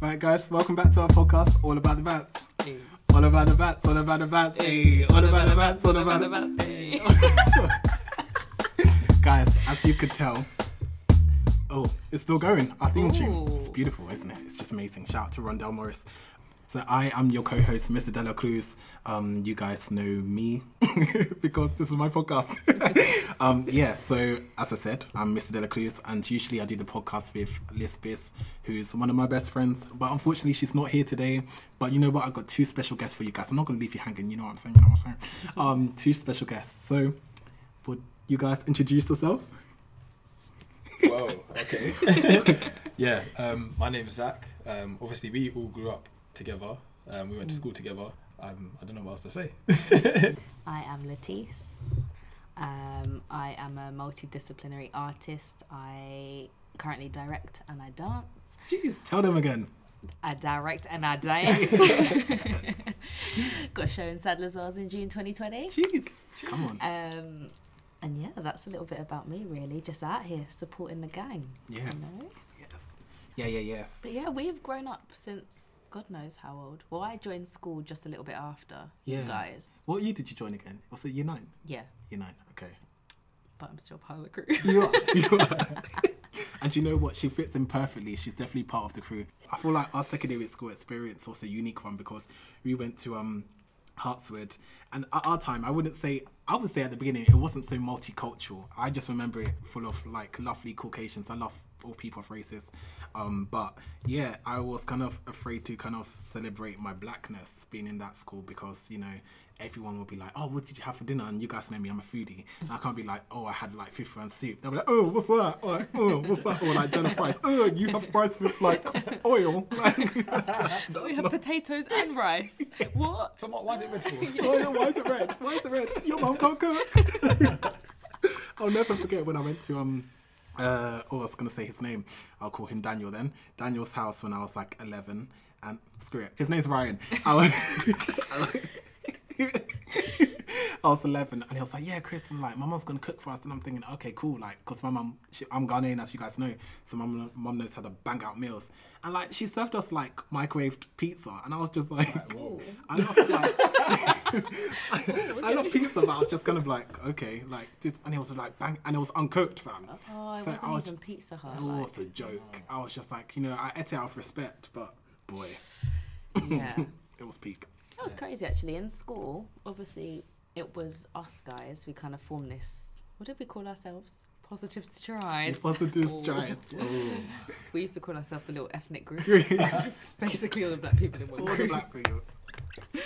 Right, guys, welcome back to our podcast, All About the Bantz. Hey. All about the bats, all about the bats, hey. All about the bats, all about the bats, hey. Guys, as you could tell, oh, it's still going. Our theme tune. It's beautiful, isn't it? It's just amazing. Shout out to Rondell Morris. So I am your co-host, Mr. Dellacruz. Um, you guys know me because this is my podcast. um, yeah. So as I said, I'm Mr. Dellacruz, and usually I do the podcast with Liz Biss, who's one of my best friends. But unfortunately, she's not here today. But you know what? I've got two special guests for you guys. I'm not going to leave you hanging. You know what I'm saying? You know what I'm saying? Um, two special guests. So would you guys introduce yourself? Whoa, okay. yeah, um, my name is Zack. Um, obviously, we all grew up together. Um, we went to school together. Um, I don't know what else to say. I am L'atisse. Um, I am a multidisciplinary artist. I currently direct and I dance. Jeez, tell them again. I direct and I dance. Got a show in Sadler's Wells in June 2020. Jeez, come on. Um, and yeah, that's a little bit about me, really. Just out here supporting the gang. Yes. know? Yes. Yeah, yeah, yes. But yeah, we've grown up since God knows how old. Well, I joined school just a little bit after Yeah. you guys. What year did you join again? Was it year nine? Yeah, Year nine, okay. but I'm still part of the crew. You are. You are. and you know what? She fits in perfectly. She's definitely part of the crew. I feel like our secondary school experience was a unique one because we went to um Hartswood, and at our time, I wouldn't say. I would say at the beginning it wasn't so multicultural. I just remember it full of like lovely Caucasians. I love all people of races, um, but yeah, I was kind of afraid to kind of celebrate my blackness being in that school because you know everyone will be like, "Oh, what did you have for dinner?" And you guys know me, I'm a foodie. And I can't be like, "Oh, I had like fish and soup." They'll be like, "Oh, what's that?" Or like, "Oh, what's that?" Or like jollof fries. "Oh, you have fries with like oil." we have potatoes and rice. What? Tomo, why is it red for? oil. Why is it red? Why is it red? Your mom can't cook. I'll never forget when I went to um. Uh, oh, I was gonna say his name. I'll call him Daniel then. Daniel's house when I was like 11, and screw it. His name's Ryan. I was, I was 11, and he was like, "Yeah, Chris, and like my mum's gonna cook for us." And I'm thinking, "Okay, cool." Like, cause my mom, she, I'm Ghanaian, as you guys know, so my mom, mum knows how to bang out meals. And like, she served us like microwaved pizza, and I was just like, Whoa. I love like I, I love pizza, but I was just kind of like, okay, like this, and it was like bang, and it was uncooked, fam. Oh, it So wasn't I was- even Pizza Hut. It like- was a joke. I was just like, you know, I ate it out of respect, but boy, yeah. it was peak. That was crazy actually. In school, obviously, it was us guys. We kind of formed this. What did we call ourselves? Positive strides. Positive strides. Oh. We used to call ourselves the little ethnic group. It's basically all the black people in one the group. black people.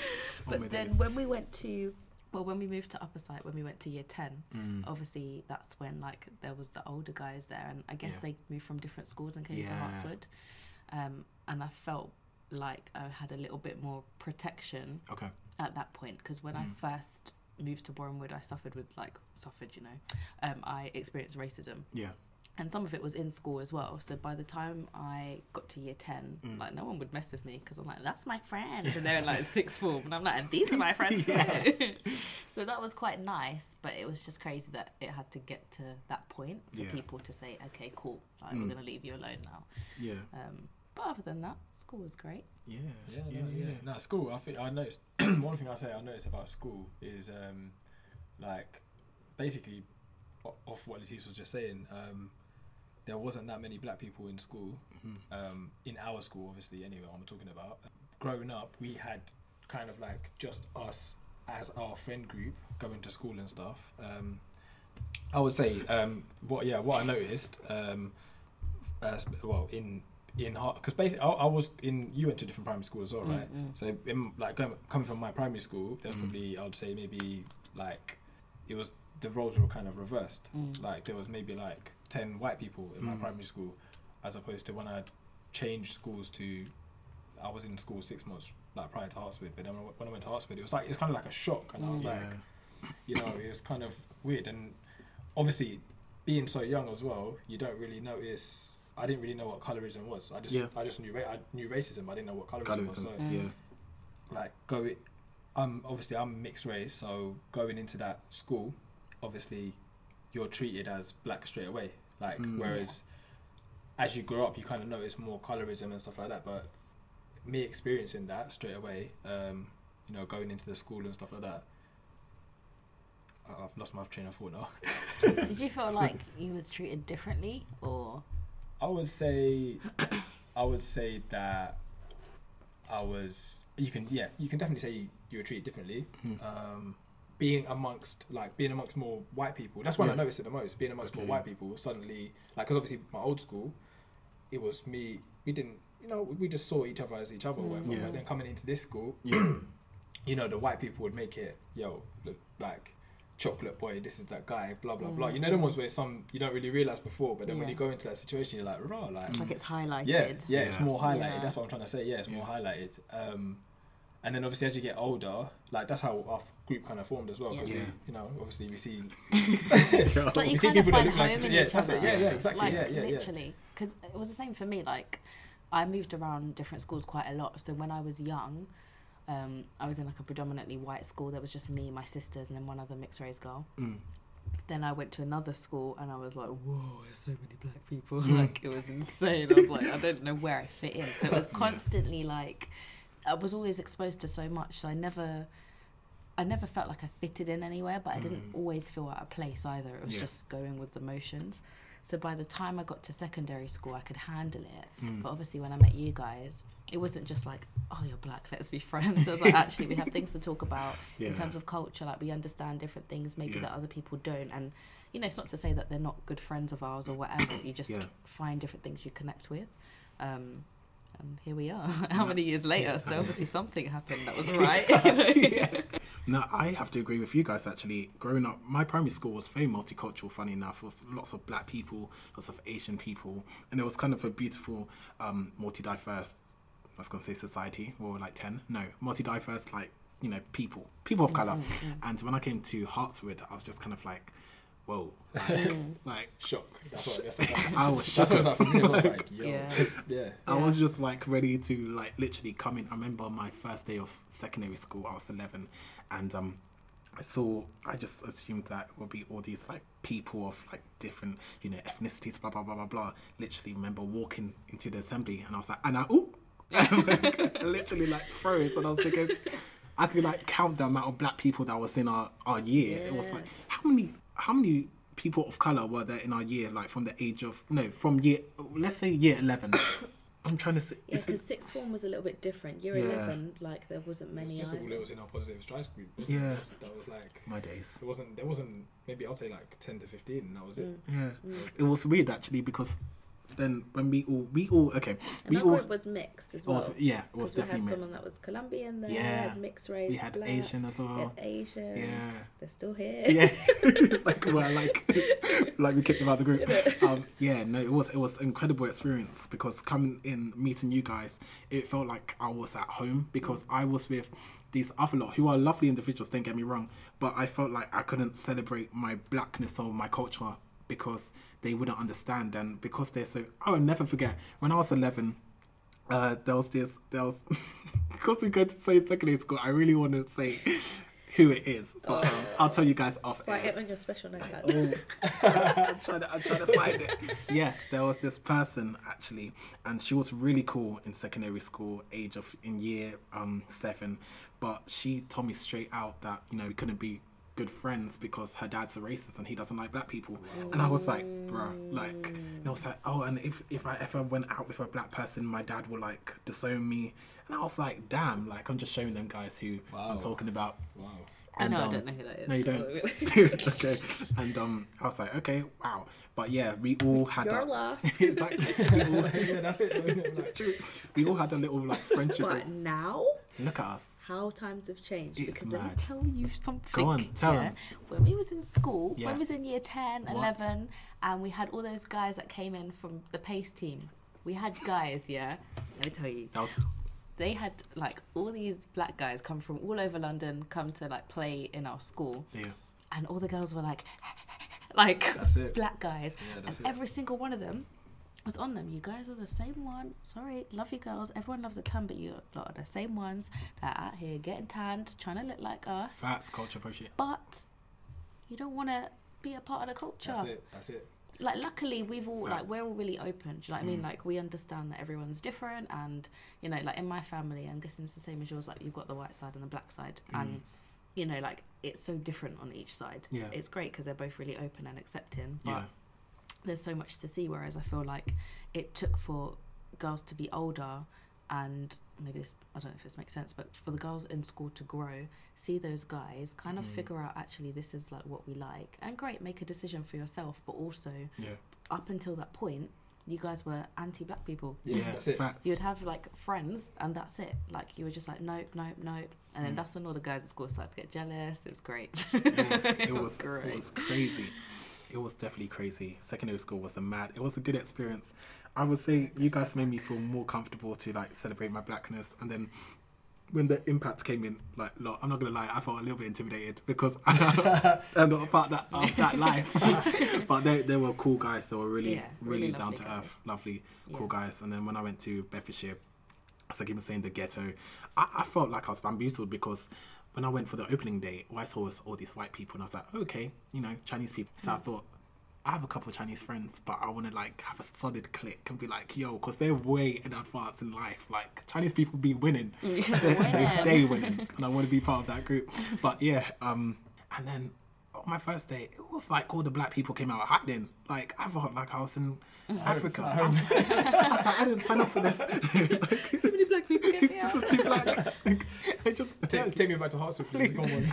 My But then days. when we went to, well, when we moved to Upper Site, when we went to year ten, Mm. obviously that's when like there was the older guys there, and I guess Yeah. they moved from different schools and came to Yeah. Hartswood, um, and I felt like I had a little bit more protection Okay. at that point because when I Mm. first moved to Bournemouth, I suffered with like suffered, you know, um, I experienced racism, Yeah. and some of it was in school as well. So by the time I got to year ten, Mm. like no one would mess with me because I'm like, that's my friend, and they're in like sixth form, and I'm like, and these are my friends Yeah. too. so that was quite nice, but it was just crazy that it had to get to that point for Yeah. people to say, okay, cool, like Mm. we're gonna leave you alone now. Yeah. Um, but other than that, school was great. Yeah. Yeah, no, yeah. No, school. I think I noticed. one thing I say I noticed about school is um, like basically off what L'atisse was just saying. Um, there wasn't that many black people in school. Mhm. Um, in our school, obviously. Anyway, I'm talking about. Growing up, we had kind of like just us as our friend group going to school and stuff. Um, I would say um, what yeah what I noticed. Um, uh, well in in because basically I, I was in you went to a different primary school as well, right? Mm, mm. So in, like going, coming from my primary school, there's Mm. probably I would say maybe like it was the roles were kind of reversed. Mm. Like there was maybe like ten white people in my Mm. primary school, as opposed to when I changed schools to I was in school six months like prior to Hartswood, but then when I- when I went to Hartswood, it was like it's kind of like a shock, and I was Mm. like, you know, it was kind of weird, and obviously being so young as well, you don't really notice. I didn't really know what colorism was. I just Yeah. I just knew ra- I knew racism. I didn't know what colorism, was. So Mm. Yeah. like go I'm obviously I'm mixed race, so going into that school, obviously you're treated as black straight away. Like Mm. whereas as you grow up, you kind of notice more colorism and stuff like that. But me experiencing that straight away, um, you know, going into the school and stuff like that. I- I've lost my train of thought now. Did you feel like you was treated differently, or I would say, I would say that I was. You can, yeah, you can definitely say you were treated differently. Hmm. Um, being amongst, like, being amongst more white people. That's when I noticed it the most. Being amongst more white people, suddenly, like, because obviously my old school, it was me. We didn't, you know, we just saw each other as each other. or Mm. whatever. Yeah. But then coming into this school, Yeah. you know, the white people would make it, yo, look like chocolate boy, this is that guy, blah blah blah. You know, the ones where some you don't really realize before, but then when you go into that situation, you're like, raw, like, it's like it's highlighted? yeah, yeah, it's more highlighted. Yeah. That's what I'm trying to say. Yeah, it's more highlighted. Um, and then obviously as you get older, like that's how our group kind of formed as well. Because Yeah. we, you know, obviously we see It's like you We see kind of people that find look like home each- in yeah, each that's other. it. Yeah, yeah, exactly. Like Yeah, yeah, yeah. literally, because it was the same for me. Like, I moved around different schools quite a lot. So when I was young, um, I was in like a predominantly white school. There was just me, my sisters, and then one other mixed race girl. Mm. Then I went to another school, and I was like, "Whoa, there's so many black people!" Mm. like it was insane. I was like, I don't know where I fit in. So it was constantly like, I was always exposed to so much. So I never. I never felt like I fitted in anywhere, but I didn't Mm. always feel out of place either. It was Yeah. just going with the motions. So by the time I got to secondary school, I could handle it. Mm. But obviously, when I met you guys, it wasn't just like, oh, you're black, let's be friends. It was like, actually, we have things to talk about Yeah. in terms of culture. Like, we understand different things maybe Yeah. that other people don't. And, you know, it's not to say that they're not good friends of ours or whatever. You just Yeah. find different things you connect with. Um, and here we are, how many years later? So obviously, something happened that was right. you know? No, I have to agree with you guys actually. Growing up, my primary school was very multicultural, funny enough. It was lots of black people, lots of Asian people, and it was kind of a beautiful, um, multi diverse, I was going to say society, or like 10. No, multi diverse, like, you know, people, people of color. Mm-hmm, mm-hmm. And when I came to Hartswood, I was just kind of like, whoa. Like, mm. like shock. That's what. That's, what, I was that's what it's shocked. like for me. I was like, yo, Yeah. yeah. I was just like ready to like literally come in. I remember my first day of secondary school. I was eleven, and um, I saw. I just assumed that it would be all these like people of like different, you know, ethnicities. Blah blah blah blah blah. Literally, remember walking into the assembly, and I was like, and I ooh, I literally like froze, and I was thinking. I could like count the amount of black people that was in our, our year. It was like how many how many people of color were there in our year? Like from the age of no, from year let's say year eleven. I'm trying to say. Yeah, is it- because sixth form was a little bit different. Year Yeah. eleven, like there wasn't It's many. just all either. it was in our positive strides group. wasn't Yeah. It? That was like. my days. It wasn't. There wasn't. Maybe I'll say like ten to fifteen, and that was it. Mm. Yeah, it was weird actually because then when we all we all okay And we our all group was mixed as was- well. yeah it was Because we had definitely someone mixed. that was Colombian there, Yeah. mixed race, We had black, Asian as well. Asian. Yeah. They're still here. yeah, like well, like like we kicked them out of the group. Um, yeah, no, it was it was an incredible experience because coming in meeting you guys, it felt like I was at home because I was with these other lot who are lovely individuals. Don't get me wrong, but I felt like I couldn't celebrate my blackness or my culture because they wouldn't understand and because they're so. I will never forget when I was eleven. Uh, there was this. There was because we go to say secondary school. I really want to say who it is, but um, I'll tell you guys off Write it on your special notepad. Oh, I'm, trying to, I'm trying to find it. Yes, there was this person actually, and she was really cool in secondary school, age of in year um seven, but she told me straight out that you know we couldn't be good friends because her dad's a racist and he doesn't like black people. And I was like, bruh, like, and I was like, oh, and if if I ever went out with a black person, my dad will like disown me. And I was like, damn, like I'm just showing them guys who I'm talking about. Wow. I know, I um, don't know who that is. No, you don't. okay. And um, I was like, okay, wow. But yeah, we all had Your a, loss. Exactly. we, all, yeah, that's it. Like, true. we all had a little like friendship. But now, Look at us. How times have changed. It's because let me tell you something. Go on, tell yeah? When we was in school, Yeah. when we was in year 10, What? 11, and we had all those guys that came in from the pace team. We had guys, yeah. Let me tell you. That was They had like all these black guys come from all over London, come to like play in our school, yeah. and all the girls were like, like black guys, Yeah, and it. every single one of them was on them. You guys are the same one. Sorry, love you girls. Everyone loves a tan, but you lot are the same ones that are out here getting tanned, trying to look like us. That's culture appropriate. But you don't want to be a part of the culture. That's it. That's it. like luckily we've all like we're all really open. Do you know what I mean? Mm. Like we understand that everyone's different, and you know, like in my family, I'm guessing it's the same as yours. Like you've got the white side and the black side, and you know, like it's so different on each side. Mm. Yeah. It's great because they're both really open and accepting, but Yeah. There's so much to see. Whereas I feel like it took for girls to be older and maybe this I don't know if this makes sense, but for the girls in school to grow, see those guys, kind of Mm. figure out actually this is like what we like, and great, make a decision for yourself. But also, Yeah. up until that point, you guys were anti-black people. Yeah, that's it. Facts. You'd have like friends, and that's it. Like you were just like nope, nope, nope, and then Mm. that's when all the guys at school start to get jealous. It's great. it was, it was, Great. it was crazy. It was definitely crazy. Secondary school was a mad. It was a good experience. I would say you guys made me feel more comfortable to like celebrate my blackness, and then when the impact came in, like, look, I'm not gonna lie, I felt a little bit intimidated because I'm not a part that of that life. but they they were cool guys. They were really Yeah, really, really down to earth, lovely, cool Yeah. guys. And then when I went to Bedfordshire, as I keep saying, the ghetto, I, I felt like I was bamboozled because when I went for the opening day, all I saw was all these white people, and I was like, okay, you know, Chinese people. So I Mm. thought, I have a couple of Chinese friends, but I want to like have a solid clique and be like, yo, because they're way in advance in life. Like Chinese people be winning, they stay winning, and I want to be part of that group. But yeah, um, and then on my first day, it was like all the black people came out hiding. Like I felt like I was in mm. Africa. I was like, I didn't sign up for this. Too many black people get me out. this is too black. Like, I just Take, take me back to Hartsfield, please. Come on.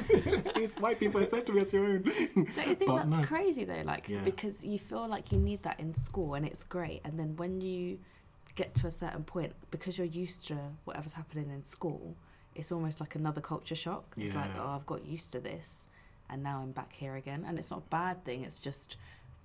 it's white people. It's said to me as your own. Don't you think But that's no. crazy though? Like Yeah. because you feel like you need that in school and it's great, and then when you get to a certain point, because you're used to whatever's happening in school, it's almost like another culture shock. It's like, oh, I've got used to this, and now I'm back here again, and it's not a bad thing. It's just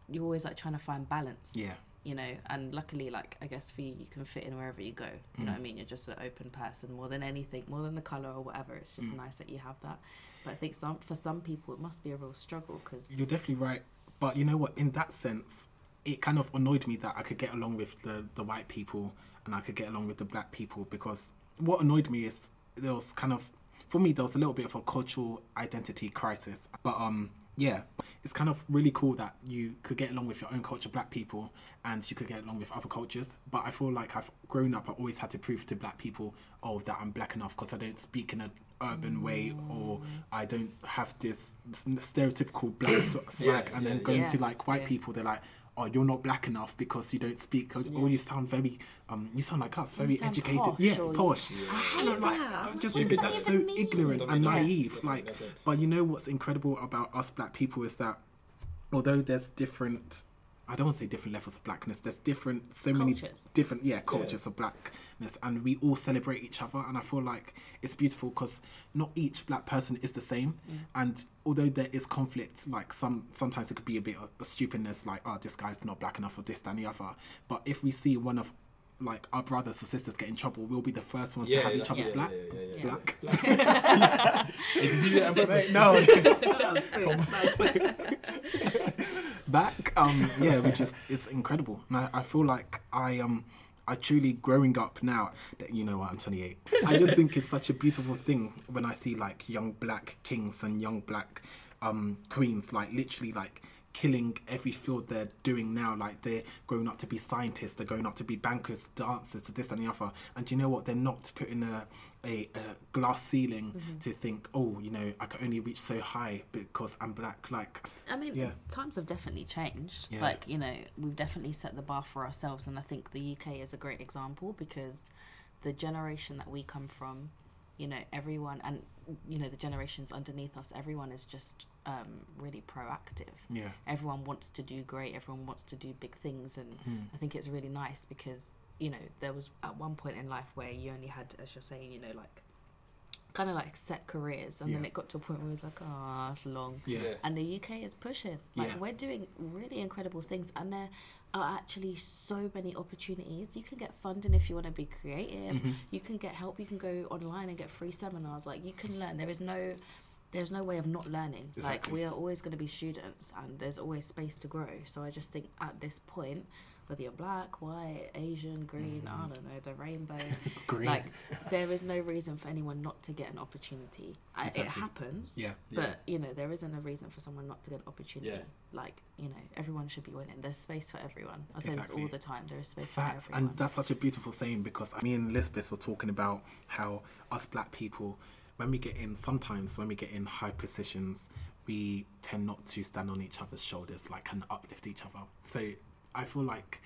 you're always like trying to find balance. Yeah. You know, and luckily, like I guess for you, you can fit in wherever you go. You know Mm. what I mean? You're just an open person more than anything, more than the color or whatever. It's just Mm. nice that you have that. But I think some for some people, it must be a real struggle because You're definitely right. But you know what? In that sense, it kind of annoyed me that I could get along with the, the white people and I could get along with the black people because what annoyed me is there was kind of, for me, there was a little bit of a cultural identity crisis. But um, yeah, it's kind of really cool that you could get along with your own culture, black people, and you could get along with other cultures. But I feel like I've grown up, I always had to prove to black people, oh, that I'm black enough because I don't speak in an urban way or I don't have this stereotypical black s- swag. Yes. And then going Yeah. to like white Yeah. people, they're like, oh, you're not black enough because you don't speak, or, or you sound very, um, you sound like us, very educated. posh, yeah, posh. Yeah. I don't like, that. I just think does that's so mean? ignorant and naive. Like, but you know what's incredible about us black people is that although there's different I don't want to say different levels of blackness, there's different so many different yeah, cultures of blackness and we all celebrate each other and I feel like it's beautiful because not each black person is the same and although there is conflict like some sometimes it could be a bit of a stupidness like oh this guy's not black enough or this that, and the other. But if we see one of like our brothers or sisters get in trouble we'll be the first ones to have each other's yeah, black. yeah, yeah, yeah, black. Did you do that on no. Back um yeah which is it's incredible. And I, I feel like i um I truly growing up now that you know what I'm 28 I just think it's such a beautiful thing when I see like young black kings and young black um queens like literally like killing every field they're doing now like they're growing up to be scientists they're growing up to be bankers dancers to this and the other and you know what they're not putting a a, a glass ceiling mm-hmm. to think oh you know I can only reach so high because I'm black like I mean, Yeah. times have definitely changed. Yeah. Like, you know, we've definitely set the bar for ourselves. And I think the UK is a great example because the generation that we come from, you know, everyone, and, you know, the generations underneath us, everyone is just um, really proactive. yeah Everyone wants to do great, everyone wants to do big things. And Hmm. I think it's really nice because, you know, there was at one point in life where you only had, as you're saying, you know, like, kind of like set careers. And then it got to a point where it was like, oh, it's long yeah Yeah. and the UK is pushing. Like Yeah. we're doing really incredible things, and there are actually so many opportunities. You can get funding if you want to be creative. Mhm. You can get help. You can go online and get free seminars. Like you can learn. There is no, there's no way of not learning. Like we are always going to be students, and there's always space to grow. So I just think at this point, whether you're black, white, Asian, green, I Mhm. don't know, the rainbow. Green. Like, there is no reason for anyone not to get an opportunity. I, it happens. yeah. But you know, there isn't a reason for someone not to get an opportunity. Yeah. Like you know, everyone should be winning. There's space for everyone. I say this all the time. There is space Facts, for everyone. and that's such a beautiful saying because me and Lisbeth were talking about how us black people, when we get in, sometimes when we get in high positions, we tend not to stand on each other's shoulders, like and uplift each other. So I feel like,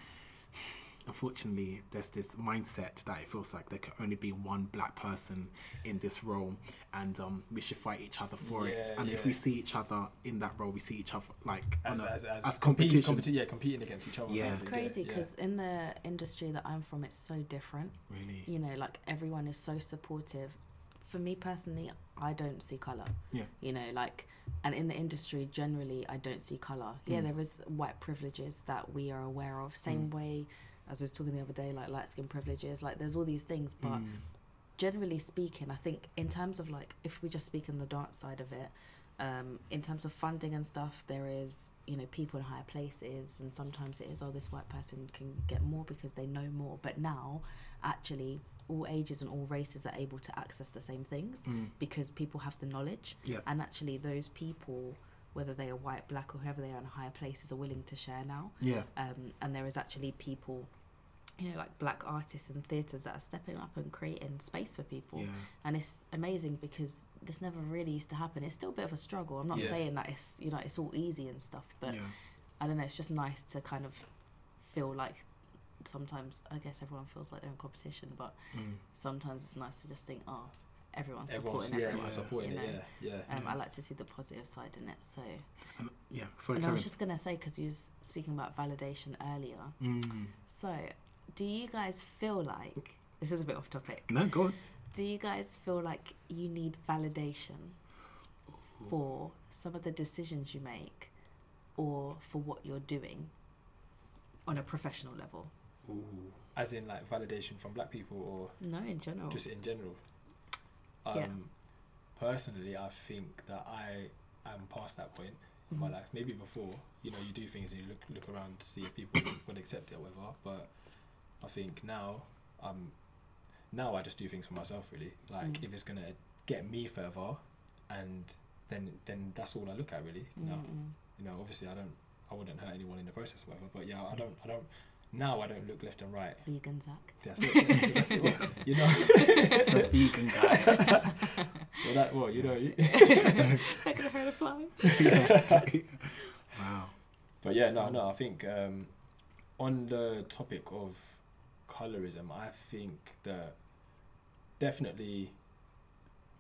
unfortunately, there's this mindset that it feels like there can only be one black person in this role, and um, we should fight each other for it. Yeah, And if we see each other in that role, we see each other like as, on a, as, as, as compete- competition. competi- yeah, competing against each other. Yeah. it's of, crazy yeah, because in the industry that I'm from, it's so different. really. You know, like everyone is so supportive. For me personally, I don't see color. Yeah. You know, like, and in the industry generally, I don't see color. Yeah, Mm. there is white privileges that we are aware of. Same way as we was talking the other day, like light skin privileges. Like, there's all these things, but Mm. generally speaking, I think in terms of like if we just speak in the dance side of it, um, in terms of funding and stuff, there is you know people in higher places, and sometimes it is oh this white person can get more because they know more. But now, actually, all ages and all races are able to access the same things Mm. because people have the knowledge, Yeah. and actually those people. Whether they are white, black, or whoever they are in higher places, are willing to share now Yeah. um, and there is actually people you know like black artists and theatres that are stepping up and creating space for people Yeah. and it's amazing because this never really used to happen it's still a bit of a struggle i'm not Yeah. saying that it's you know it's all easy and stuff but yeah. i don't know it's just nice to kind of feel like sometimes i guess everyone feels like they're in competition but Mm. sometimes it's nice to just think oh everyone's Everyone's, supporting yeah, everyone everyone's supporting you it. Yeah, yeah. um, Yeah. I like to see the positive side in it. So, And, yeah. Sorry, and I was just gonna say because you was speaking about validation earlier. Mm. So, do you guys feel like this is a bit off topic? No, go on. Do you guys feel like you need validation for some of the decisions you make or for what you're doing on a professional level? Ooh. As in, like validation from black people, or No, in general. just in general. Um, Yeah. Personally, I think that I am past that point in my Mhm. life. Maybe before, you know, you do things and you look look around to see if people would accept it or whatever. But I think now, um, now I just do things for myself. Really, like Mm. if it's gonna get me further, and then then that's all I look at. Really, you know. You know, obviously, I don't, I wouldn't hurt anyone in the process or whatever. But yeah, I don't, I don't. Now I don't look left and right. Vegan Zack. That's it. That's it. Well, you know. It's a vegan guy. Well, that well, you know. Not gonna hurt a fly. wow. But yeah, no, no. I think um, on the topic of colorism, I think that definitely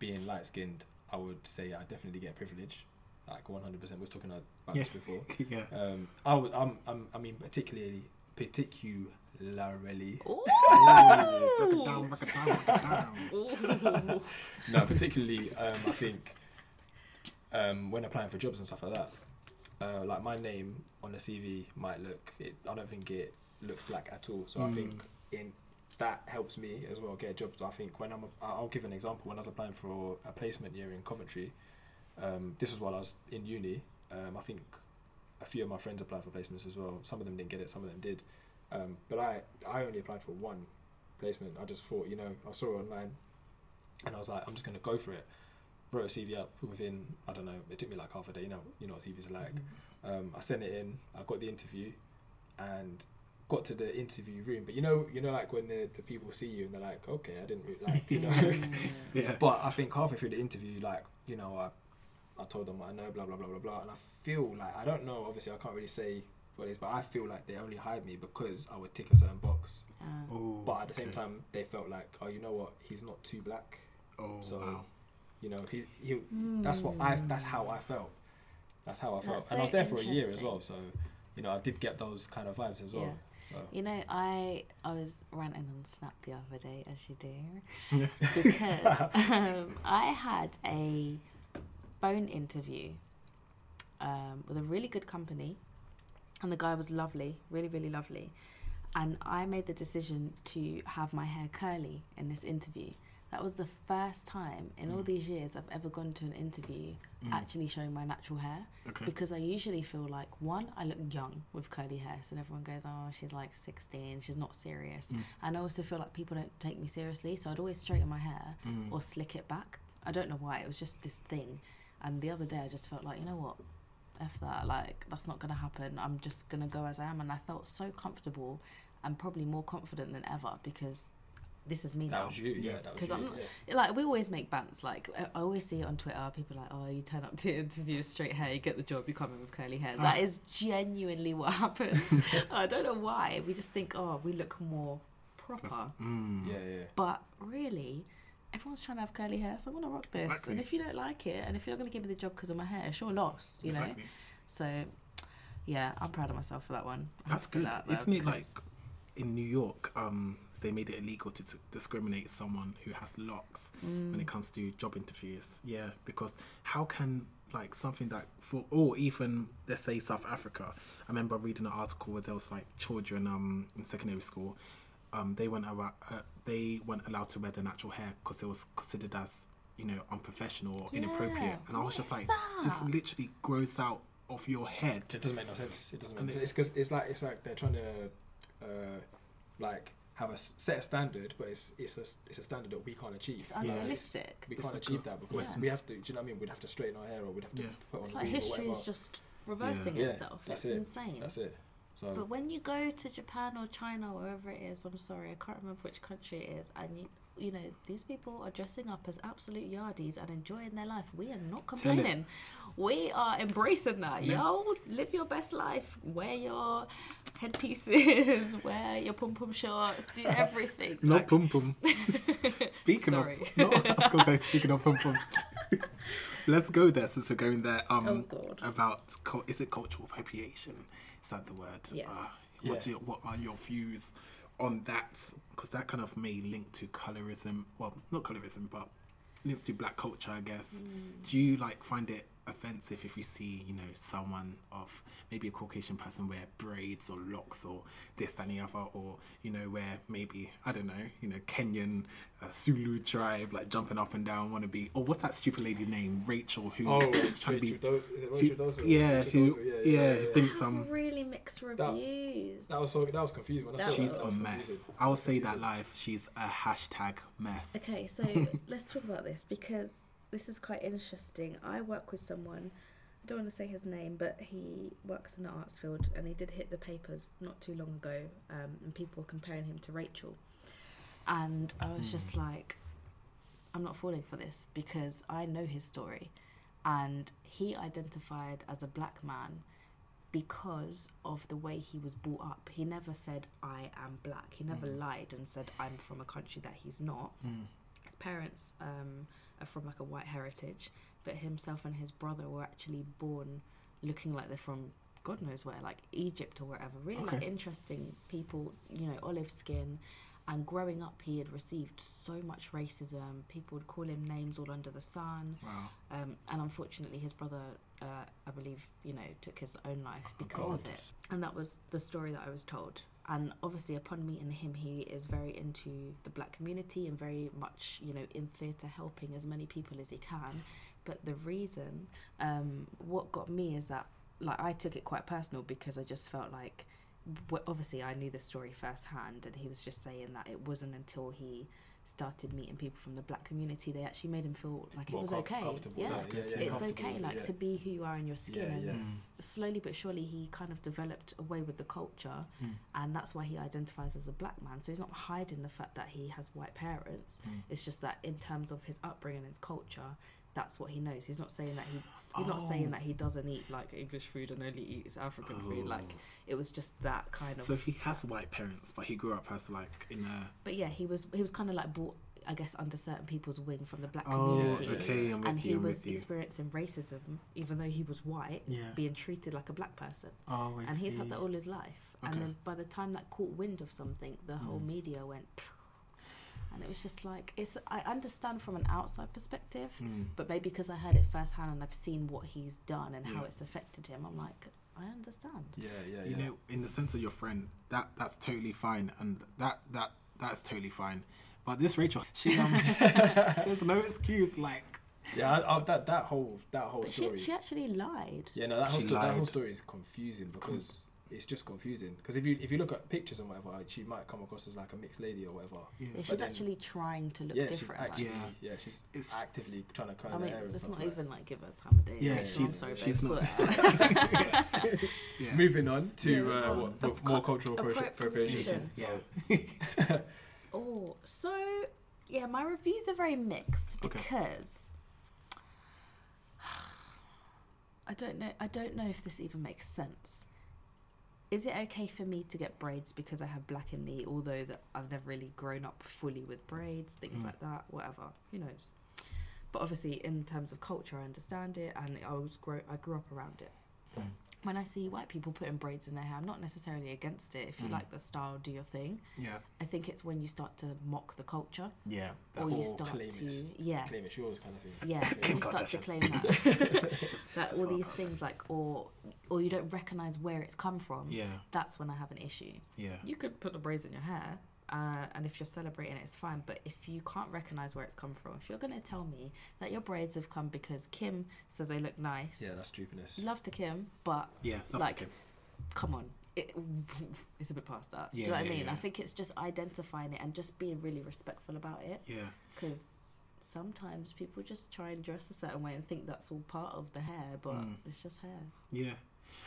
being light skinned, I would say I definitely get privilege, like one hundred percent. We was talking about Yeah. this before. Yeah. Um, I would, I'm, I'm, I mean, particularly, particularly. Ooh. Break down, down, break it down. Ooh. no, particularly, um, I think um, when applying for jobs and stuff like that, uh, like my name on the CV might look. It, I don't think it looks black at all. So I Mm. think in that helps me as well get jobs. I think when I'm, a, I'll give an example. When I was applying for a placement year in Coventry, um, this was while I was in uni. Um, I think a few of my friends applied for placements as well. Some of them didn't get it. Some of them did. Um, but I, I only applied for one placement. I just thought, you know, I saw it online, and I was like, I'm just gonna go for it. Wrote a CV up within, I don't know, it took me like half a day. You know, you know what CVs are like. Um, I sent it in. I got the interview, and got to the interview room. But you know, you know, like when the, the people see you and they're like, okay, I didn't really, like, you know. Yeah. but I think halfway through the interview, like, you know, I, I told them what I know, blah blah blah blah blah, and I feel like I don't know. Obviously, I can't really say what it is, but I feel like they only hired me because I would tick a certain box. Uh, Ooh, But at the same okay. time, they felt like, oh, you know what? He's not too black. Oh, so- wow. You know, he, he that's what I that's how I felt. That's how I felt, That's and I was there for a year as well. So, you know, I did get those kind of vibes as well. Yeah. So You know, I I was ranting on Snap the other day, as you do, because um, I had a phone interview um, with a really good company, and the guy was lovely, really, really lovely. And I made the decision to have my hair curly in this interview, that was the first time in all mm. these years I've ever gone to an interview mm. actually showing my natural hair. Okay. Because I usually feel like one, I look young with curly hair, so everyone goes, "Oh, she's like 16, she's not serious." Mm. And I also feel like people don't take me seriously, so I'd always straighten my hair or slick it back. I don't know why. It was just this thing. And the other day, I just felt like, you know what, f that. Like that's not gonna happen. I'm just gonna go as I am, and I felt so comfortable and probably more confident than ever because this is me now. That now. was you. Yeah. Because I'm yeah. like we always make bants. Like I always see it on Twitter. People are like, oh, you turn up to interview straight hair, you get the job, you come in with curly hair. Ah. That is genuinely what happens. I don't know why. We just think, oh, we look more proper. Mm. Yeah, yeah. But really, everyone's trying to have curly hair, so I'm gonna rock this. Exactly. And if you don't like it, and if you're not gonna give me the job because of my hair, it's your loss. You know. So, yeah, I'm proud of myself for that one. I That's have to put good. that out there Isn't it like in New York, um, they made it illegal to t- discriminate someone who has locks when Mm. it comes to job interviews? Yeah, because how can like something that for or even let's say South Africa. I remember reading an article where there was like children um in secondary school. Um, they weren't around, uh, they weren't allowed to wear their natural hair because it was considered as you know unprofessional or Yeah, inappropriate. And I was what just is like, this literally grows out of your head. It doesn't make no sense. It doesn't make And sense. It's because it's like it's like they're trying to, uh, like have a set a standard, but it's it's a it's a standard that we can't achieve. It's Like, it's- unrealistic. we It's can't like achieve that because Yeah. we have to. Do you know what I mean? We'd have to straighten our hair, or we'd have to Yeah. put on It's a like wig or history is just reversing Yeah, itself. that's It's it. insane. That's it. So But when you go to Japan or China or wherever it is, I'm sorry, I can't remember which country it is, and you, you know, these people are dressing up as absolute yardies and enjoying their life. We are not complaining. We are embracing that. Yeah. Yo, live your best life. Wear your headpieces. wear your pom pom shorts. Do everything. Not Like, pum pum. Speaking of, no, I was gonna say speaking of pum pum. Let's go there since we're going there. Um, Oh, God. about is it cultural appropriation? Is that the word? Yes. Uh, what, do you, what are your views on that? Because that kind of may link to colorism. Well, not colorism, but links to black culture, I guess. Do you like find it offensive if you see, you know, someone of maybe a Caucasian person wear braids or locks or this, that, and the other, or you know, where maybe I don't know, you know, Kenyan uh, Zulu tribe like jumping up and down, want to be, or what's that stupid lady name, Rachel, who oh, is trying to be, Rachel Do- is it who- Rachel Dawson? yeah, Rachel who, Dawson, yeah, thinks um, really mixed reviews. That was so that was confusing. When I That she's that, that a mess. confusing. I will say that live. She's a hashtag mess. Okay, so let's talk about this because this is quite interesting. I work with someone, I don't want to say his name, but he works in the arts field and he did hit the papers not too long ago, um, and people were comparing him to Rachel. And I was just like, I'm not falling for this because I know his story. And he identified as a black man because of the way he was brought up. He never said, I am black. He never lied and said, I'm from a country that he's not. Mm. His parents um, are from like a white heritage, but himself and his brother were actually born looking like they're from God knows where, like Egypt or wherever. Really like interesting people, you know, olive skin. And growing up, he had received so much racism. People would call him names all under the sun. Wow. Um, and unfortunately, his brother, uh, I believe, you know, took his own life because of it. And that was the story that I was told. And obviously, upon meeting him, he is very into the black community and very much, you know, in theatre helping as many people as he can. But the reason, um, what got me is that, like, I took it quite personal because I just felt like, w- obviously, I knew the story firsthand, and he was just saying that it wasn't until he started meeting people from the black community they actually made him feel like More it was com- okay. comfortable, Yeah, That's good, yeah. it's okay, like yeah. to be who you are in your skin. Yeah, and. Mm. slowly but surely he kind of developed away with the culture Mm. and that's why he identifies as a black man so he's not hiding the fact that he has white parents Mm. it's just that in terms of his upbringing and his culture that's what he knows he's not saying that he he's not saying Oh. that he doesn't eat like english food and only eats african food like Oh. it was just that kind of So he has white parents, but he grew up as like in a. but yeah he was he was kind of like brought i guess under certain people's wing from the black Oh, community okay. I'm with and you. he I'm was you. experiencing racism even though he was white Yeah. being treated like a black person Oh, I and he's had that all his life. Okay. And then by the time that caught wind of something, the whole Mm. media went, and it was just like it's. I understand from an outside perspective, Mm. but maybe because I heard it firsthand and I've seen what he's done and how it's affected him, I'm like, I understand. Yeah, yeah, You yeah. know, in the sense of your friend, that that's totally fine, and that that that's totally fine. But this Rachel, she um, there's no excuse. Like, Yeah, I, I, that that whole that whole But story. she actually lied. yeah, no, that whole, She sto- that whole story is confusing It's con- because it's just confusing. Because if you if you look at pictures and whatever, she might come across as like a mixed lady or whatever. yeah, Yeah, she's then- actually trying to look yeah, different. like- actually Yeah. yeah, she's It's- actively trying to curl I her mean, hair let's not like even like give her time of day. Yeah, Rachel, she's- I'm sorry, she's babe, not- sort yeah. Moving on to Yeah, uh, um, what, what, more cultural appropri- appropriation. appropriation. So, yeah. Oh, so yeah, my reviews are very mixed Okay. because I don't know. I don't know if this even makes sense. Is it okay for me to get braids because I have black in me, although that I've never really grown up fully with braids, things Mm. like that, whatever. Who knows? But obviously, in terms of culture, I understand it, and I was grow. I grew up around it. Mm. When I see white people putting braids in their hair, I'm not necessarily against it. If you Mm. like the style, do your thing. Yeah, I think it's when you start to mock the culture. Yeah. or you start claim to it's- yeah. claim it's yours kind of thing. yeah when you start to claim that. That all these things like or or you don't recognize where it's come from. Yeah, that's when i have an issue. Yeah, you could put the braids in your hair uh, and if you're celebrating it, it's fine. But if you can't recognize where it's come from, if you're going to tell me that your braids have come because Kim says they look nice, Yeah, that's stupidness. love to Kim, but yeah. Love Like, to Kim. come on, it, it's a bit past that. Do you Yeah, know what yeah, I mean? yeah. I think it's just identifying it and just being really respectful about it Yeah, because sometimes people just try and dress a certain way and think that's all part of the hair, but Mm. it's just hair. yeah.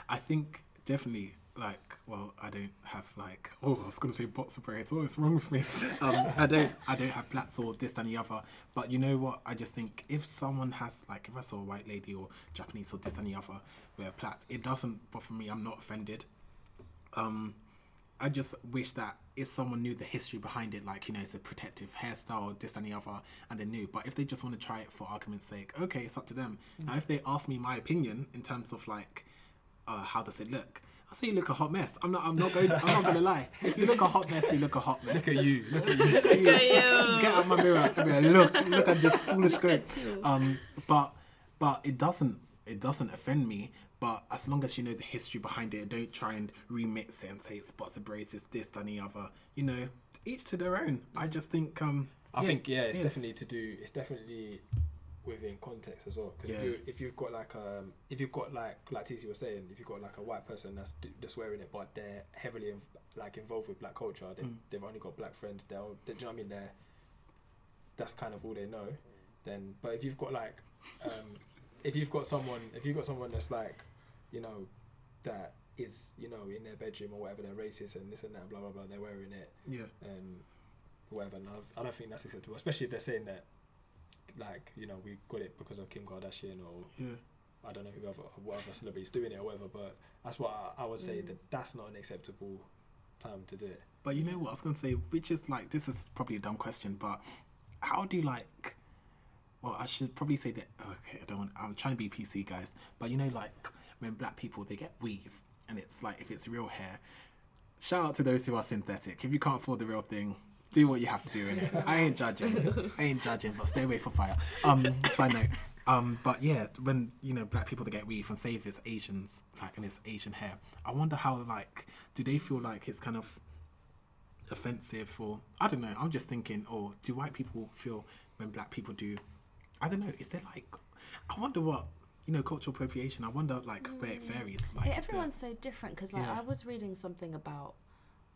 I think definitely like well I don't have like oh I was gonna say boxer braids oh it's wrong with me? Um I don't I don't have plaits or this and the other. But you know what? I just think if someone has like if I saw a white lady or Japanese or this and the other wear plaits it doesn't bother me. I'm not offended. Um I just wish that if someone knew the history behind it, like, you know, it's a protective hairstyle or this and the other, and they knew. But if they just want to try it for argument's sake, okay, it's up to them. Now, if they ask me my opinion in terms of like, uh, how does it look? I say you look a hot mess. I'm not. I'm not going. I'm not gonna lie. If you look a hot mess, you look a hot mess. Look at you. Look at you. Look at you. Get out my mirror. I mean, look. Look at this foolish goat. Um, but but it doesn't. It doesn't offend me. But as long as you know the history behind it, don't try and remix it and say it's spots of braids, it's this, than the other. You know, each to their own. I just think. Um, I yeah, think yeah, it's yes. definitely to do. It's definitely within context as well. Because Yeah. if you if you've got like um if you've got like like TC was saying, if you've got like a white person that's that's wearing it, but they're heavily in, like involved with black culture, they Mm. they've only got black friends. They're all- they, do you know what I mean? They're that's kind of all they know. Then, but if you've got like um if you've got someone if you've got someone that's like you know that is you know in their bedroom or whatever they're racist and this and that blah blah blah they're wearing it Yeah. and whatever. And I- I don't think that's acceptable, especially if they're saying that, like, you know, we got it because of Kim Kardashian or Yeah. I don't know whoever other what other celebrities doing it or whatever. But that's what I, I would say Mm. that that's not an acceptable time to do it. But you know what I was to say, which is like, this is probably a dumb question, but how do you like, well, I should probably say that, okay, I don't want, I'm trying to be PC, guys, but you know, like, when black people, they get weave, and it's like, if it's real hair, shout out to those who are synthetic. If you can't afford the real thing, do what you have to do in it. I ain't judging. I ain't judging, but stay away from fire. Um, side note. Um, but yeah, when you know black people that get weave and say if it's Asians, like and it's Asian hair, I wonder how like do they feel like it's kind of offensive or I don't know. I'm just thinking, or do white people feel when black people do? I don't know. Is there like? I wonder what you know cultural appropriation. I wonder like where it varies. Like yeah, everyone's so different because like Yeah. I was reading something about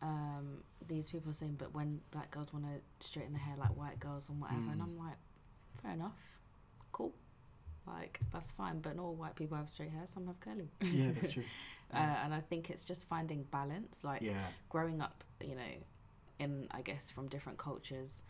um, these people are saying, but when black girls want to straighten their hair like white girls and whatever, and Mm. I'm like, fair enough, cool, like that's fine. But not all white people have straight hair; some have curly. yeah, that's true. Uh, and I think it's just finding balance. Like yeah, growing up, you know, in I guess from different cultures,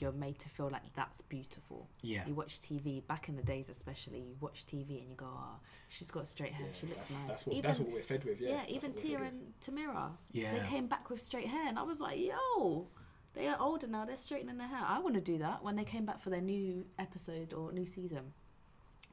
you're made to feel like that's beautiful. yeah, You watch TV back in the days, especially you watch TV and you go, "Oh, she's got straight hair. Yeah, she looks that's, nice." That's what, even that's what we're fed with. Yeah, yeah, even Tia and Tamera, yeah. they came back with straight hair, and I was like, "Yo, they are older now. They're straightening their hair. I want to do that." When they came back for their new episode or new season.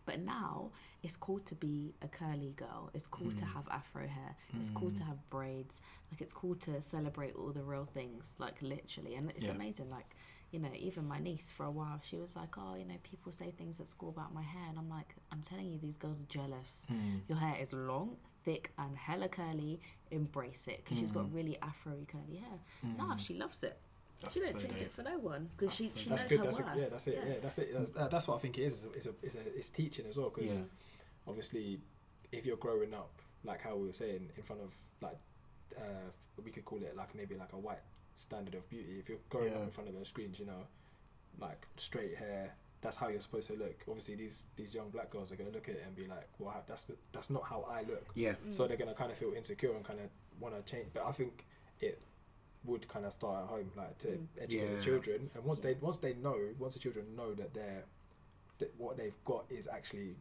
But now it's cool to be a curly girl. It's cool to Mm. have afro hair. It's cool to Mm. have braids. Like it's cool to celebrate all the real things, like literally. And it's Yeah. amazing. Like, you know, even my niece for a while, she was like, "Oh, you know, people say things at school about my hair," and I'm like, "I'm telling you, these girls are jealous. Mm. Your hair is long, thick, and hella curly. Embrace it because she's got Mm. really afro curly hair. Mm. Nah, she loves it. That's she don't so change dope. it for no one because she, she knows good. her That's worth. a, yeah, that's it. Yeah, that's it. That's, that- that's what I think it is. It's a, it's a, it's teaching as well. Because Yeah. obviously, if you're growing up, like how we were saying, in front of like, uh, we could call it like maybe like a white standard of beauty. If you're growing up in front of those screens, you know, like straight hair. That's how you're supposed to look. Obviously, these these young black girls are gonna look at it and be like, "Well, that's the, that's not how I look." Yeah. Mm. So they're gonna kind of feel insecure and kind of want to change. But I think it would kind of start at home, like to Mm. educate Yeah. the children. And once they once they know, once the children know that they're that what they've got is actually,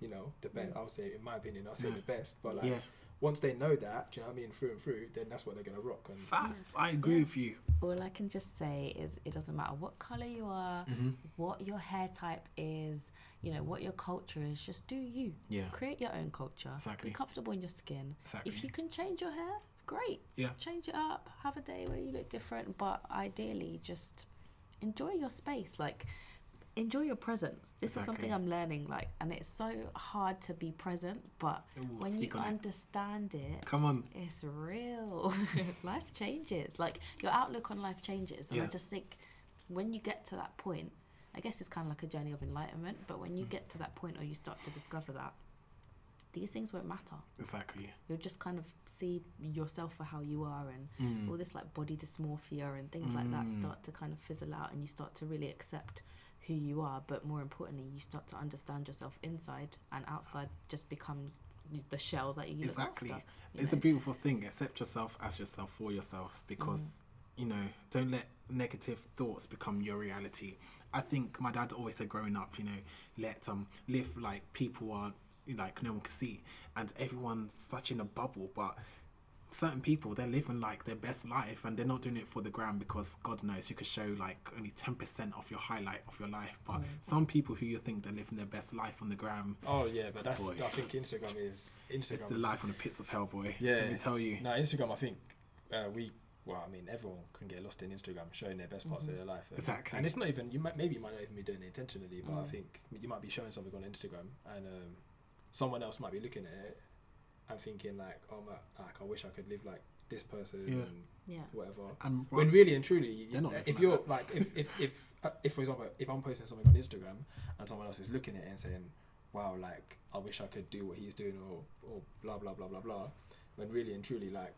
you know, the best. Mm. I would say, in my opinion, I'll say Yeah. the best. But like Yeah. Once they know that, do you know what I mean, through and through, then that's what they're gonna rock. And Facts. I agree Yeah. with you. All I can just say is it doesn't matter what color you are, Mm-hmm. what your hair type is, you know, what your culture is. Just do you. Yeah. Create your own culture. Exactly. Be comfortable in your skin. Exactly. If you can change your hair, great. Yeah. Change it up. Have a day where you look different, but ideally just enjoy your space. Like enjoy your presence. This is something I'm learning like and it's so hard to be present, but Ooh, when you on it. understand it, Come on. it's real. life changes. Like your outlook on life changes. And I just think when you get to that point, I guess it's kind of like a journey of enlightenment, but when you Mm. get to that point or you start to discover that, these things won't matter. Exactly. You'll just kind of see yourself for how you are and Mm. all this like body dysmorphia and things like that Mm. start to kind of fizzle out and you start to really accept who you are but more importantly you start to understand yourself inside and outside just becomes the shell that you Exactly. after you It's know? a beautiful thing. Accept yourself as yourself for yourself because Mm. you know don't let negative thoughts become your reality. I think my dad always said growing up, you know, let um live like people are like no one can see, and everyone's such in a bubble, but. Certain people they're living like their best life and they're not doing it for the gram because God knows you could show like only ten percent of your highlight of your life. But Mm. some people who you think they're living their best life on the gram, oh yeah, but that's Boy. I think Instagram is Instagram. it's the life on the pits of hell, boy. Yeah. Let me tell you. No, Instagram. I think uh, we. Well, I mean, everyone can get lost in Instagram, showing their best parts Mhm. of their life. And, Exactly. And it's not even you might maybe you might not even be doing it intentionally, but I Mm. think you might be showing something on Instagram, and um, someone else might be looking at it and thinking like, oh my, like I wish I could live like this person Yeah. and yeah whatever. And When really and truly, They're not if you're like like, if if if, uh, if for example, if I'm posting something on Instagram and someone else is looking at it and saying, "Wow, like I wish I could do what he's doing," or or blah blah blah blah blah, when really and truly, like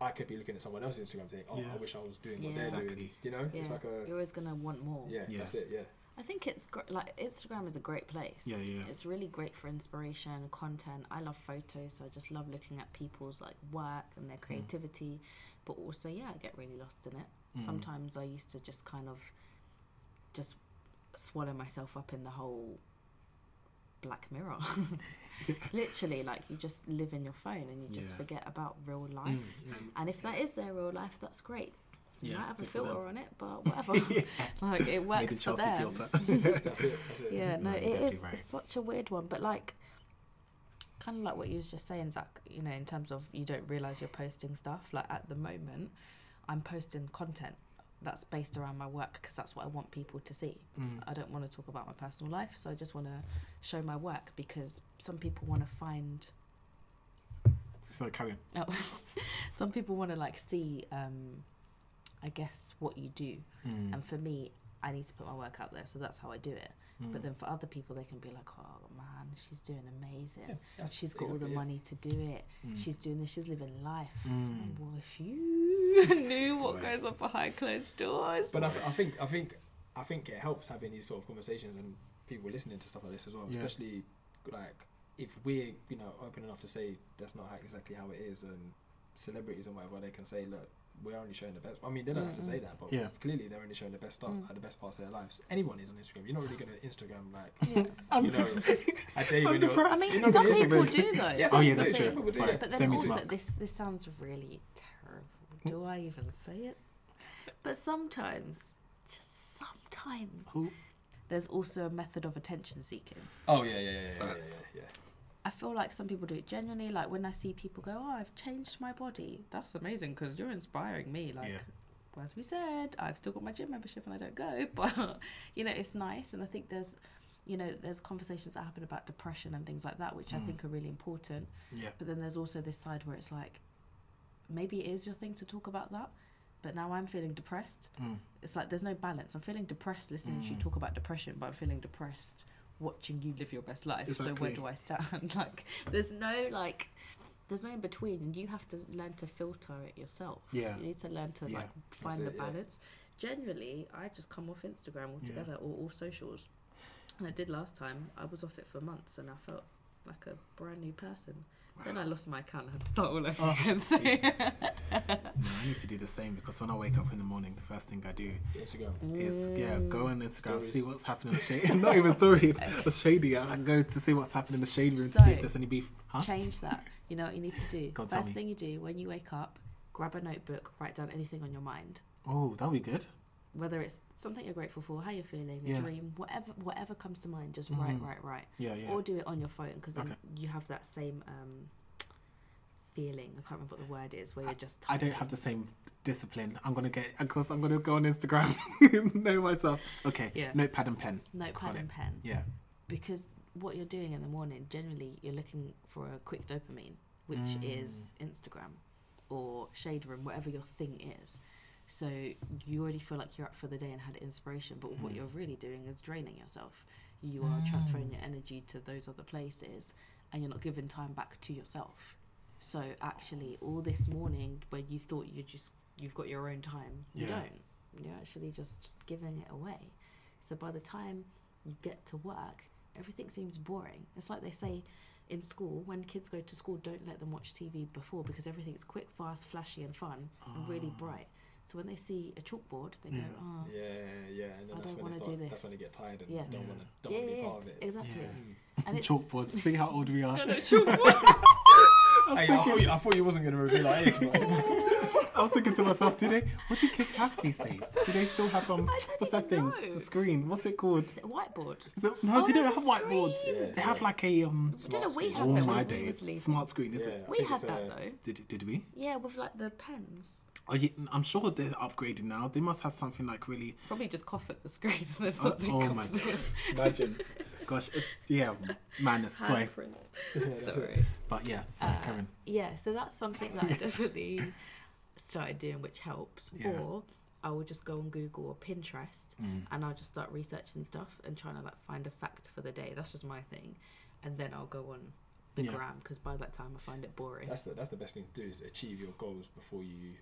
I could be looking at someone else's Instagram saying, "Oh, Yeah. I wish I was doing what Yeah. they're doing." You know, yeah it's like a you're always gonna want more yeah, Yeah. that's it. Yeah, I think it's gr- like Instagram is a great place. Yeah, yeah. It's really great for inspiration, content. I love photos, so I just love looking at people's like work and Hmm. their creativity. But also, yeah, I get really lost in it. Mm. Sometimes I used to just kind of just swallow myself up in the whole Black Mirror. Literally, like you just live in your phone and you just Yeah. forget about real life. Mm, mm. And if that is their real life, that's great. You Yeah, might have a good for them. filter on it, but whatever. like it Made works for them. filter. that's it. That's it. Yeah, no, No, it is. right. It's such a weird one, but like, kind of like what you was just saying, Zack. You know, in terms of you don't realize you're posting stuff. Like at the moment, I'm posting content that's based around my work because that's what I want people to see. Mm. I don't want to talk about my personal life, so I just want to show my work because some people want to find. So carry on. Oh, some people want to like see. um I guess what you do, Mm. and for me, I need to put my work out there, so that's how I do it. Mm. But then for other people, they can be like, "Oh man, she's doing amazing. Yeah, she's got all the money to do it. Mm. She's doing this. She's living life." Mm. Well, if you knew what Right. goes on behind closed doors, But I, th- I think I think I think it helps having these sort of conversations and people listening to stuff like this as well. Yeah. Especially like if we're you know open enough to say that's not how, exactly how it is, and celebrities and whatever they can say, look, we're only showing the best. I mean, they don't have to say that, but Yeah. clearly they're only showing the best stuff, Mm. the best parts of their lives. Anyone is on Instagram. You're not really going to Instagram like yeah. you know a day I'm when you're. I mean, you're some people Instagram- do though. Yeah, oh yeah, That's that's true. But Sorry, But then don't also, this this sounds really terrible. Do I even say it? But sometimes, just sometimes, Who- there's also a method of attention seeking. Oh yeah, yeah, yeah, yeah, yeah, Facts. yeah, yeah. I feel like some people do it genuinely. Like when I see people go, "Oh, I've changed my body," that's amazing because you're inspiring me. Like, Yeah. well, as we said, I've still got my gym membership and I don't go, but you know, it's nice. And I think there's, you know, there's conversations that happen about depression and things like that, which I Mm. think are really important. Yeah. But then there's also this side where it's like, maybe it is your thing to talk about that, but now I'm feeling depressed. Mm. It's like there's no balance. I'm feeling depressed listening to you Mm. talk about depression, but I'm feeling depressed watching you live your best life. So where do I stand? like, there's no like, there's no in between, and you have to learn to filter it yourself. Yeah. You need to learn to Yeah. like find it, the yeah. balance. Generally, I just come off Instagram altogether or all socials, and I did last time. I was off it for months, and I felt like a brand new person. Then I lost my account and had to start all over Oh, again. So. No, I need to do the same because when I wake up in the morning, the first thing I do Instagram. is yeah, mm. go on Instagram, Stories. see what's happening in the shady. Not even stories, the shady. I go to see what's happening in the shady room to see if there's any beef. Huh? change that. You know what you need to do. Go on, tell First thing you do when you wake up, grab a notebook, write down anything on your mind. Oh, that'll be good. Whether it's something you're grateful for, how you're feeling, a Yeah. dream, whatever whatever comes to mind, just write, Mhm. write, write. Yeah, yeah. Or do it on your phone because then Okay. you have that same um, feeling. I can't remember what the word is, where you're just. I don't have the same discipline. I'm gonna get, of course, I'm gonna go on Instagram, know myself. Okay, Yeah. notepad and pen. notepad and pen Yeah, because what you're doing in the morning generally you're looking for a quick dopamine which Mm. is instagram or shade room whatever your thing is so you already feel like you're up for the day and had inspiration but what Mm. you're really doing is draining yourself you are transferring Mm. your energy to those other places and you're not giving time back to yourself so actually all this morning where you thought you just you've got your own time you don't you're actually just giving it away so by the time you get to work, everything seems boring. It's like they say in school when kids go to school, don't let them watch TV before because everything's quick, fast, flashy, and fun and really Ah. bright. So when they see a chalkboard, they Yeah. go, oh, Yeah, yeah, and then I that's don't when wanna do this. That's when they this. get tired and Yeah. don't Yeah. want to don't yeah, want to yeah, be part of it. exactly. Yeah. And it's chalkboard. See how old we are. And a chalkboard. I Hey, I, thought you, I thought you wasn't going to reveal our age, but I was thinking to myself, do they? What do kids have these days? Do they still have um? What's that thing? know. The screen. What's it called? Is it a whiteboard? Is it, no, Oh, they don't the have whiteboards. Yeah, They have like a um. Didn't we screen. Oh that my days, smart screen is Yeah. it? We had that though. Did did we? Yeah, with like the pens. Oh, yeah, I'm sure they're upgraded now. They must have something like really. Probably just cough at the screen and then Oh, something oh comes my through. God. Imagine. Gosh, if, yeah, madness. Sorry, Handprints. Yeah, that's it. Sorry. but yeah, sorry, Uh, Karen. Yeah, so that's something that I definitely started doing, which helps. Yeah. Or I will just go on Google or Pinterest Mm. and I'll just start researching stuff and trying to like find a fact for the day. That's just my thing, and then I'll go on the Yeah. gram because by that time I find it boring. That's the that's the best thing to do is achieve your goals before you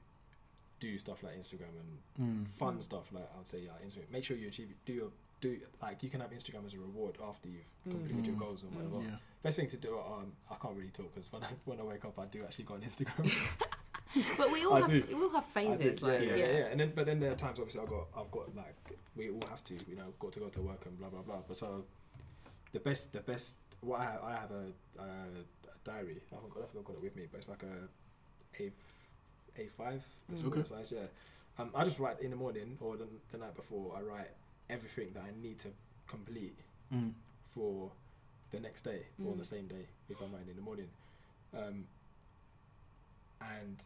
do stuff like Instagram and Mm. fun stuff like I would say like Instagram. Make sure you achieve do your do like you can have Instagram as a reward after you've completed your Mm. goals or Mm. whatever. Yeah. Best thing to do. Um, I can't really talk because when I when I wake up, I do actually go on Instagram. but we all I have do. we all have phases. yeah, like yeah, yeah, yeah, yeah. And then but then there are times obviously I've got I've got like we all have to you know got to go to work and blah blah blah. But so the best the best what I have, I have a, a, a diary. I haven't got, I think I've got it with me, but it's like a a a five Mm. sort of size. Yeah. Um, I just write in the morning or the, the night before. I write everything that I need to complete Mm. for the next day or Mm. the same day if I'm writing in the morning. Um, and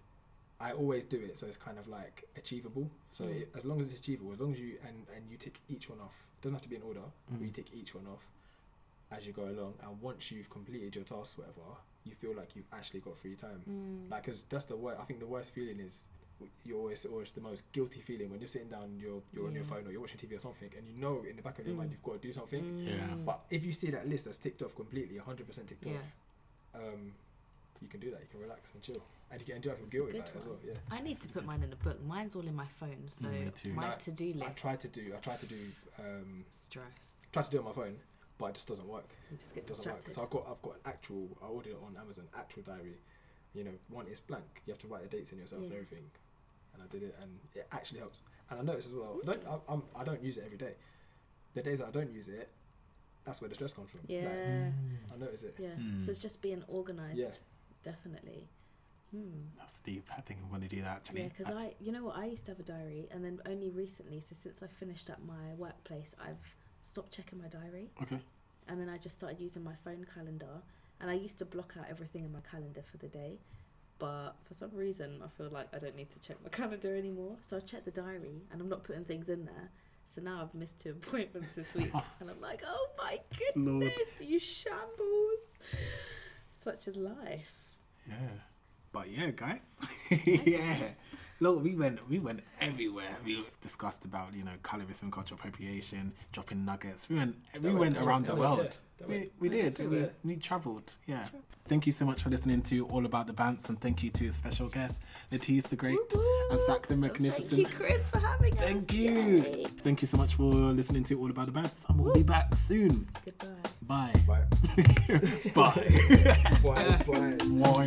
I always do it so it's kind of like achievable. So Mm. it, as long as it's achievable, as long as you and and you tick each one off. It doesn't have to be in order. But you Mm. tick each one off as you go along, and once you've completed your tasks, whatever, you feel like you've actually got free time. Mm. Like, cause that's the worst. I think the worst feeling is you're always always the most guilty feeling when you're sitting down, you're you're on your phone or you're watching TV or something, and you know in the back of your Mm. mind you've got to do something. Yeah. Mm. But if you see that list that's ticked off completely, 100% ticked Yeah. off, um, you can do that. You can relax and chill, and you can do it That's a guilty good about it as well. Yeah. I need to put mine in a book. Mine's all in my phone, so Mm, me too. my No, to-do list. I try to do. I try to do. Um, stress. try to do it on my phone, but it just doesn't work. You just get It doesn't work. distracted. So I've got I've got an actual. I ordered it on Amazon. Actual diary. You know, one is blank. You have to write the dates in yourself and Yeah. everything. And I did it, and it actually helps. And I notice as well. I don't. I, I'm, I don't use it every day. The days that I don't use it, that's where the stress comes from. Like, yeah, I notice it. yeah. Mm. So it's just being organised. Yeah. Definitely. Hmm. That's deep. I think I'm gonna do that actually. Yeah, because I, you know what, I used to have a diary, and then only recently, so since I finished at my workplace, I've stopped checking my diary, Okay. and then I just started using my phone calendar, and I used to block out everything in my calendar for the day, but for some reason, I feel like I don't need to check my calendar anymore, so I check the diary, and I'm not putting things in there. So now I've missed two appointments this week, and I'm like, oh my Lord. goodness, you shambles! Such is life. Yeah. But yeah, guys. yeah. Look, we went we went everywhere. We discussed about you know colorism, cultural appropriation, dropping nuggets. We went we That went went- around the world. We, we did. We, we travelled. Yeah. Thank you so much for listening to All About the Bantz, and thank you to special guest L'atisse the Great and Zack the Magnificent. Thank you, Chris, for having us. Thank you. Yay. Thank you so much for listening to All About the Bantz, and we'll be back soon. Goodbye. Bye. Bye. Bye. Bye. Bye. Bye. Bye.